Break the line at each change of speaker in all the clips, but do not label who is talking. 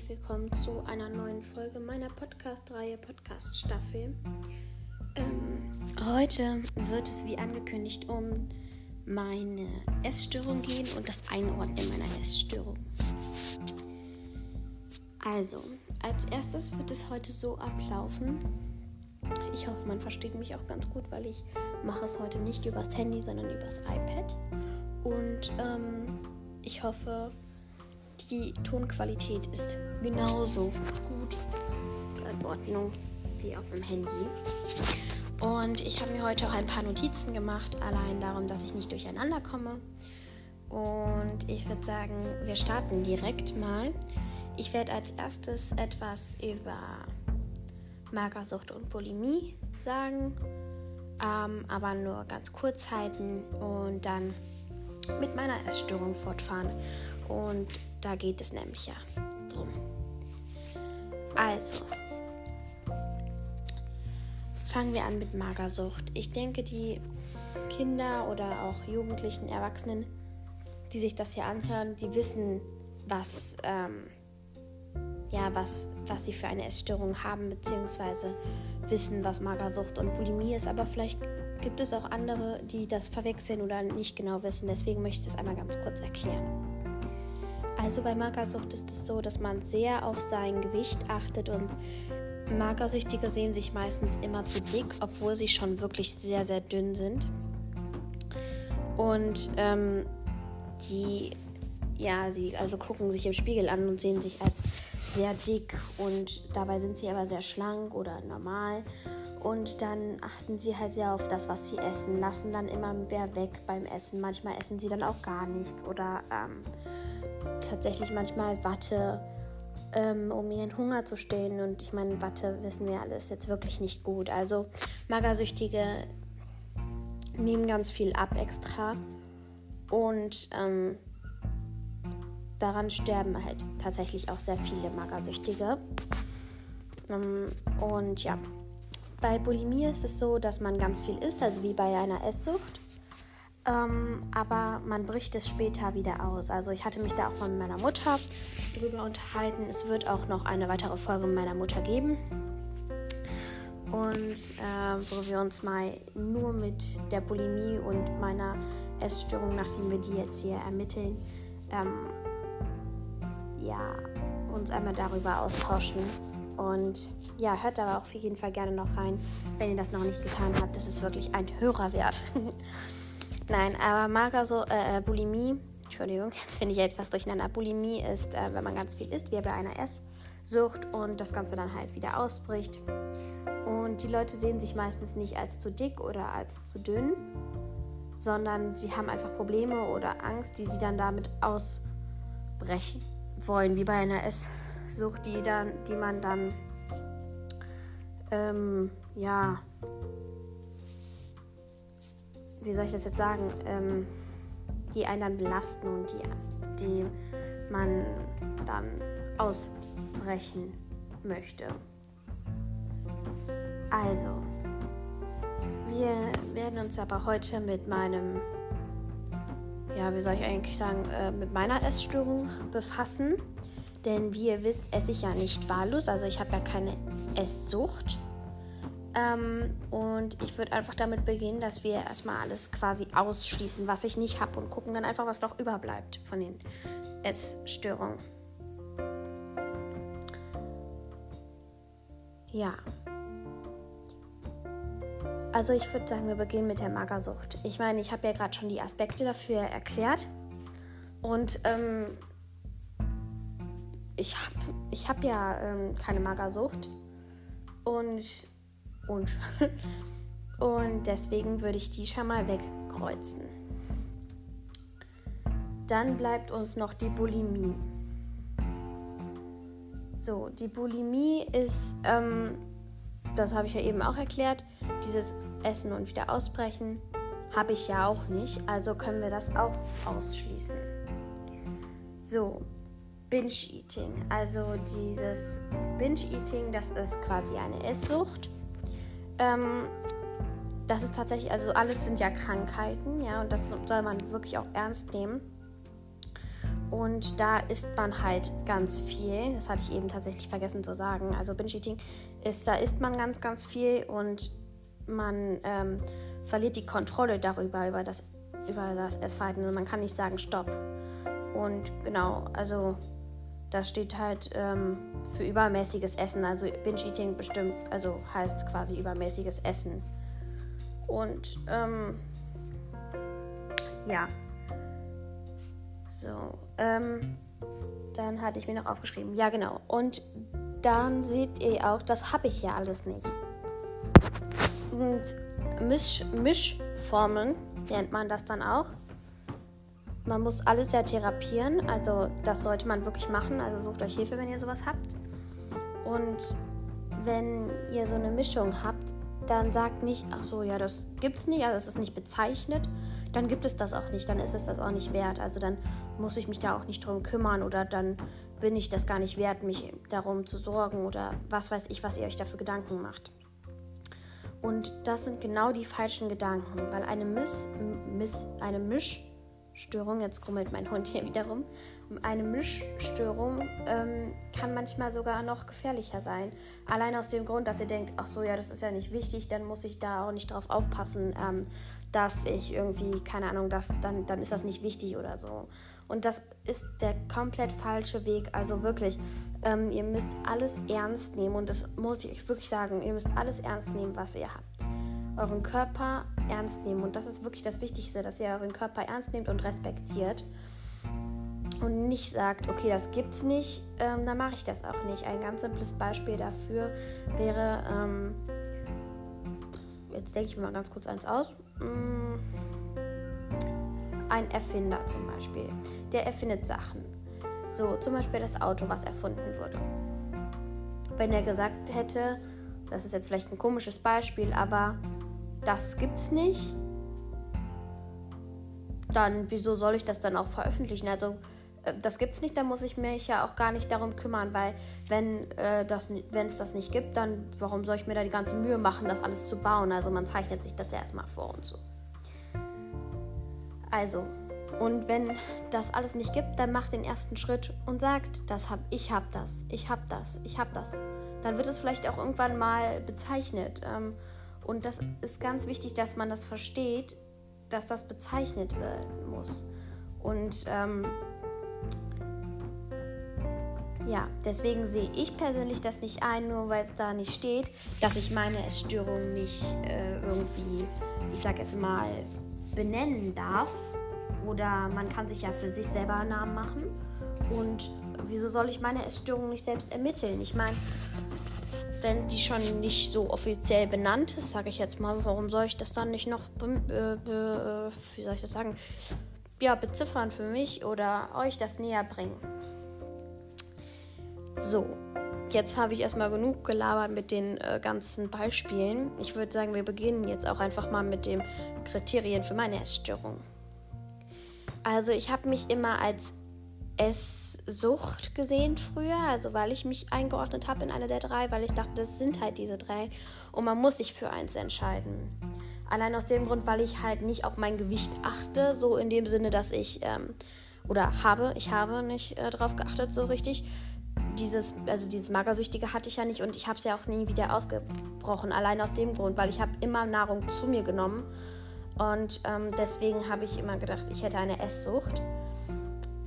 herzlich willkommen zu einer neuen Folge meiner Podcast-Reihe Podcast-Staffel. Ähm, heute wird es wie angekündigt um meine Essstörung gehen und das Einordnen meiner Essstörung. Also, als erstes wird es heute so ablaufen. Ich hoffe, man versteht mich auch ganz gut, weil ich mache es heute nicht übers Handy, sondern übers iPad. Und ähm, ich hoffe, die Tonqualität ist genauso gut in Ordnung wie auf dem Handy. Und ich habe mir heute auch ein paar Notizen gemacht, allein darum, dass ich nicht durcheinander komme. Und ich würde sagen, wir starten direkt mal. Ich werde als erstes etwas über Magersucht und Bulimie sagen, ähm, aber nur ganz kurz halten und dann mit meiner Essstörung fortfahren. Und da geht es nämlich ja drum. Also, fangen wir an mit Magersucht. Ich denke, die Kinder oder auch Jugendlichen, Erwachsenen, die sich das hier anhören, die wissen, was, ähm, ja, was, was sie für eine Essstörung haben, beziehungsweise wissen, was Magersucht und Bulimie ist. Aber vielleicht gibt es auch andere, die das verwechseln oder nicht genau wissen. Deswegen möchte ich das einmal ganz kurz erklären. Also bei Magersucht ist es so, dass man sehr auf sein Gewicht achtet und Magersüchtige sehen sich meistens immer zu dick, obwohl sie schon wirklich sehr, sehr dünn sind. Und ähm, die, ja, sie also gucken sich im Spiegel an und sehen sich als sehr dick und dabei sind sie aber sehr schlank oder normal. Und dann achten sie halt sehr auf das, was sie essen, lassen dann immer mehr weg beim Essen. Manchmal essen sie dann auch gar nicht oder ähm, tatsächlich manchmal Watte, ähm, um ihren Hunger zu stillen. Und ich meine, Watte wissen wir alles jetzt wirklich nicht gut. Also Magersüchtige nehmen ganz viel ab extra. Und ähm, daran sterben halt tatsächlich auch sehr viele Magersüchtige. Ähm, und ja, bei Bulimie ist es so, dass man ganz viel isst, also wie bei einer Esssucht. Ähm, aber man bricht es später wieder aus. Also ich hatte mich da auch mal mit meiner Mutter darüber unterhalten. Es wird auch noch eine weitere Folge mit meiner Mutter geben. Und äh, wo wir uns mal nur mit der Bulimie und meiner Essstörung, nachdem wir die jetzt hier ermitteln, ähm, ja, uns einmal darüber austauschen. Und ja, hört aber auch auf jeden Fall gerne noch rein, wenn ihr das noch nicht getan habt. Das ist wirklich ein Hörer wert. Nein, aber Magerso, äh, äh, Bulimie, Entschuldigung, jetzt finde ich etwas durcheinander. Bulimie ist, äh, wenn man ganz viel isst, wie bei einer Esssucht und das Ganze dann halt wieder ausbricht. Und die Leute sehen sich meistens nicht als zu dick oder als zu dünn, sondern sie haben einfach Probleme oder Angst, die sie dann damit ausbrechen wollen, wie bei einer Esssucht, die, dann, die man dann ähm, ja wie soll ich das jetzt sagen, ähm, die einen dann belasten und die, die man dann ausbrechen möchte. Also, wir werden uns aber heute mit meinem, ja, wie soll ich eigentlich sagen, äh, mit meiner Essstörung befassen. Denn wie ihr wisst, esse ich ja nicht wahllos, also ich habe ja keine Esssucht. Ähm, und ich würde einfach damit beginnen, dass wir erstmal alles quasi ausschließen, was ich nicht habe und gucken dann einfach, was noch überbleibt von den Essstörungen. Ja. Also ich würde sagen, wir beginnen mit der Magersucht. Ich meine, ich habe ja gerade schon die Aspekte dafür erklärt. Und ähm, ich habe ich hab ja ähm, keine Magersucht. Und und, und deswegen würde ich die schon mal wegkreuzen. Dann bleibt uns noch die Bulimie. So, die Bulimie ist, ähm, das habe ich ja eben auch erklärt, dieses Essen und wieder ausbrechen habe ich ja auch nicht, also können wir das auch ausschließen. So, Binge-Eating. Also dieses Binge-Eating, das ist quasi eine Esssucht. Ähm, das ist tatsächlich, also alles sind ja Krankheiten, ja, und das soll man wirklich auch ernst nehmen. Und da isst man halt ganz viel. Das hatte ich eben tatsächlich vergessen zu sagen. Also Binge-Eating ist, da isst man ganz, ganz viel und man ähm, verliert die Kontrolle darüber, über das, über das Essverhalten. Und man kann nicht sagen Stopp. Und genau, also das steht halt ähm, für übermäßiges Essen. Also Binge-Eating bestimmt, also heißt quasi übermäßiges Essen. Und ähm, ja. So, ähm, dann hatte ich mir noch aufgeschrieben. Ja, genau. Und dann seht ihr auch, das habe ich ja alles nicht. Und Misch Mischformen nennt man das dann auch. Man muss alles ja therapieren, also das sollte man wirklich machen. Also sucht euch Hilfe, wenn ihr sowas habt. Und wenn ihr so eine Mischung habt, dann sagt nicht, ach so, ja, das gibt's nicht, also das ist nicht bezeichnet, dann gibt es das auch nicht, dann ist es das auch nicht wert. Also dann muss ich mich da auch nicht drum kümmern oder dann bin ich das gar nicht wert, mich darum zu sorgen oder was weiß ich, was ihr euch dafür Gedanken macht. Und das sind genau die falschen Gedanken, weil eine, Miss, Miss, eine Mischstörung, jetzt krummelt mein Hund hier wiederum, eine Mischstörung ähm, kann manchmal sogar noch gefährlicher sein. Allein aus dem Grund, dass ihr denkt, ach so, ja, das ist ja nicht wichtig, dann muss ich da auch nicht drauf aufpassen, ähm, dass ich irgendwie, keine Ahnung, dass, dann, dann ist das nicht wichtig oder so. Und das ist der komplett falsche Weg. Also wirklich, ähm, ihr müsst alles ernst nehmen und das muss ich euch wirklich sagen, ihr müsst alles ernst nehmen, was ihr habt. Euren Körper ernst nehmen und das ist wirklich das Wichtigste, dass ihr euren Körper ernst nehmt und respektiert und nicht sagt, okay, das gibt's nicht, ähm, dann mache ich das auch nicht. Ein ganz simples Beispiel dafür wäre, ähm, jetzt denke ich mal ganz kurz eins aus. Mm, ein Erfinder zum Beispiel, der erfindet Sachen. So, zum Beispiel das Auto, was erfunden wurde. Wenn er gesagt hätte, das ist jetzt vielleicht ein komisches Beispiel, aber das gibt's nicht, dann wieso soll ich das dann auch veröffentlichen? Also äh, das gibt's nicht, dann muss ich mich ja auch gar nicht darum kümmern, weil wenn äh, das, es das nicht gibt, dann warum soll ich mir da die ganze Mühe machen, das alles zu bauen? Also man zeichnet sich das ja erstmal vor und so. Also, und wenn das alles nicht gibt, dann macht den ersten Schritt und sagt, das hab, ich hab das, ich hab das, ich hab das. Dann wird es vielleicht auch irgendwann mal bezeichnet. Ähm, und das ist ganz wichtig, dass man das versteht, dass das bezeichnet werden muss. Und ähm, ja, deswegen sehe ich persönlich das nicht ein, nur weil es da nicht steht, dass ich meine Essstörung nicht äh, irgendwie, ich sag jetzt mal, benennen darf. Oder man kann sich ja für sich selber einen Namen machen. Und wieso soll ich meine Essstörung nicht selbst ermitteln? Ich meine, wenn die schon nicht so offiziell benannt ist, sage ich jetzt mal, warum soll ich das dann nicht noch, be, be, wie soll ich das sagen, ja, beziffern für mich oder euch das näher bringen? So, jetzt habe ich erstmal genug gelabert mit den äh, ganzen Beispielen. Ich würde sagen, wir beginnen jetzt auch einfach mal mit den Kriterien für meine Essstörung. Also ich habe mich immer als Esssucht gesehen früher, also weil ich mich eingeordnet habe in eine der drei, weil ich dachte, das sind halt diese drei und man muss sich für eins entscheiden. Allein aus dem Grund, weil ich halt nicht auf mein Gewicht achte, so in dem Sinne, dass ich, ähm, oder habe, ich habe nicht äh, drauf geachtet so richtig, dieses, also dieses Magersüchtige hatte ich ja nicht und ich habe es ja auch nie wieder ausgebrochen. Allein aus dem Grund, weil ich habe immer Nahrung zu mir genommen und ähm, deswegen habe ich immer gedacht, ich hätte eine Esssucht.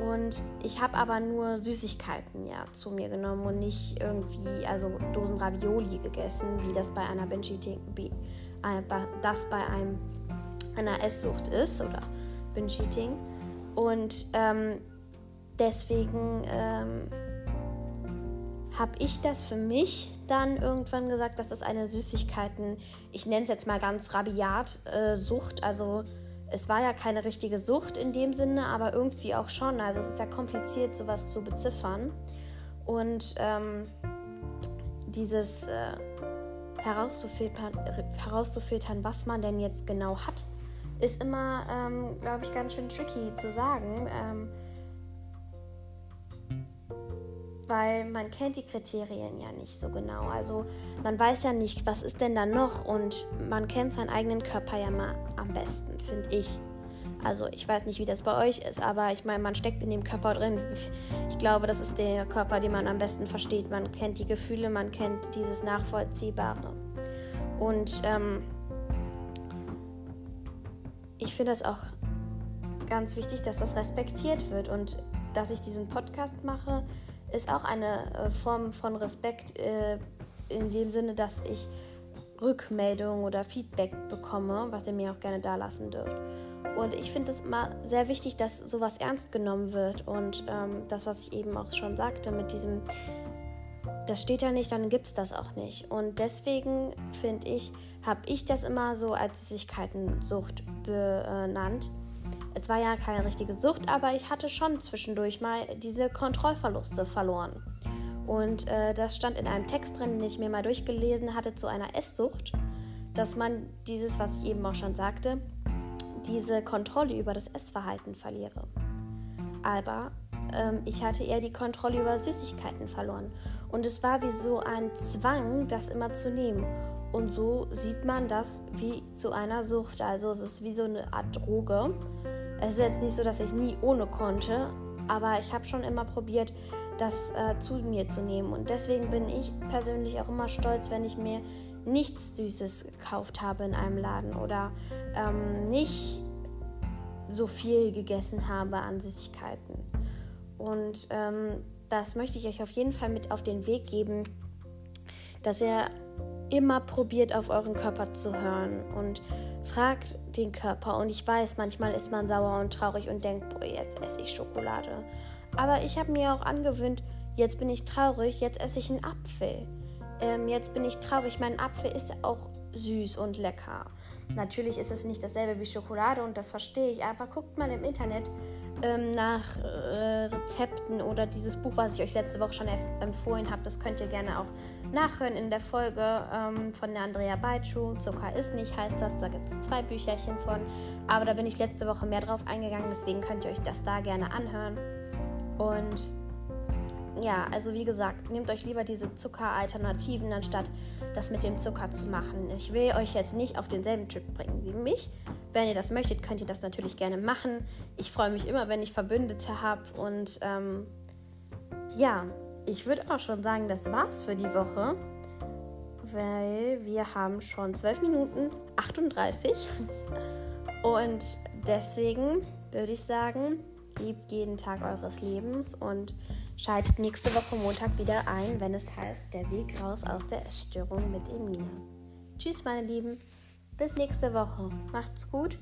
Und ich habe aber nur Süßigkeiten ja zu mir genommen und nicht irgendwie, also Dosen Ravioli gegessen, wie das bei einer Binge-Eating, äh, das bei einem, einer Esssucht ist oder Binge-Eating. Und ähm, deswegen ähm, habe ich das für mich dann irgendwann gesagt, dass das eine Süßigkeiten, ich nenne es jetzt mal ganz rabiat, äh, Sucht. Also es war ja keine richtige Sucht in dem Sinne, aber irgendwie auch schon. Also es ist ja kompliziert, sowas zu beziffern. Und ähm, dieses äh, herauszufiltern, herauszufiltern, was man denn jetzt genau hat, ist immer, ähm, glaube ich, ganz schön tricky zu sagen. Ähm, weil man kennt die Kriterien ja nicht so genau. Also man weiß ja nicht, was ist denn da noch und man kennt seinen eigenen Körper ja mal am besten, finde ich. Also ich weiß nicht, wie das bei euch ist, aber ich meine, man steckt in dem Körper drin. Ich glaube, das ist der Körper, den man am besten versteht. Man kennt die Gefühle, man kennt dieses Nachvollziehbare. Und ähm, ich finde es auch ganz wichtig, dass das respektiert wird. Und dass ich diesen Podcast mache, ist auch eine äh, Form von Respekt äh, in dem Sinne, dass ich Rückmeldung oder Feedback bekomme, was ihr mir auch gerne da lassen dürft. Und ich finde es immer sehr wichtig, dass sowas ernst genommen wird. Und ähm, das, was ich eben auch schon sagte, mit diesem, das steht ja nicht, dann gibt es das auch nicht. Und deswegen finde ich, habe ich das immer so als Süßigkeitensucht benannt. Es war ja keine richtige Sucht, aber ich hatte schon zwischendurch mal diese Kontrollverluste verloren. Und äh, das stand in einem Text drin, den ich mir mal durchgelesen hatte zu einer Esssucht, dass man dieses, was ich eben auch schon sagte, diese Kontrolle über das Essverhalten verliere. Aber ähm, ich hatte eher die Kontrolle über Süßigkeiten verloren. Und es war wie so ein Zwang, das immer zu nehmen. Und so sieht man das wie zu einer Sucht. Also es ist wie so eine Art Droge. Es ist jetzt nicht so, dass ich nie ohne konnte, aber ich habe schon immer probiert, das äh, zu mir zu nehmen. Und deswegen bin ich persönlich auch immer stolz, wenn ich mir nichts Süßes gekauft habe in einem Laden oder ähm, nicht so viel gegessen habe an Süßigkeiten. Und ähm, das möchte ich euch auf jeden Fall mit auf den Weg geben, dass ihr immer probiert, auf euren Körper zu hören und fragt den Körper. Und ich weiß, manchmal ist man sauer und traurig und denkt, boah, jetzt esse ich Schokolade. Aber ich habe mir auch angewöhnt, jetzt bin ich traurig, jetzt esse ich einen Apfel. Ähm, jetzt bin ich traurig, mein Apfel ist auch süß und lecker. Natürlich ist es nicht dasselbe wie Schokolade und das verstehe ich, aber guckt mal im Internet ähm, nach äh, Rezepten oder dieses Buch, was ich euch letzte Woche schon empfohlen habe, das könnt ihr gerne auch nachhören in der Folge ähm, von der Andrea Beitschuh. Zucker ist nicht, heißt das. Da gibt es zwei Bücherchen von. Aber da bin ich letzte Woche mehr drauf eingegangen, deswegen könnt ihr euch das da gerne anhören. Und ja, also wie gesagt, nehmt euch lieber diese Zuckeralternativen, anstatt das mit dem Zucker zu machen. Ich will euch jetzt nicht auf denselben Trip bringen wie mich. Wenn ihr das möchtet, könnt ihr das natürlich gerne machen. Ich freue mich immer, wenn ich Verbündete habe. Und ähm, ja, ich würde auch schon sagen, das war's für die Woche. Weil wir haben schon 12 Minuten 38. Und deswegen würde ich sagen, liebt jeden Tag eures Lebens und schaltet nächste Woche Montag wieder ein, wenn es heißt Der Weg raus aus der Essstörung mit Emina. Tschüss, meine Lieben. Bis nächste Woche. Macht's gut.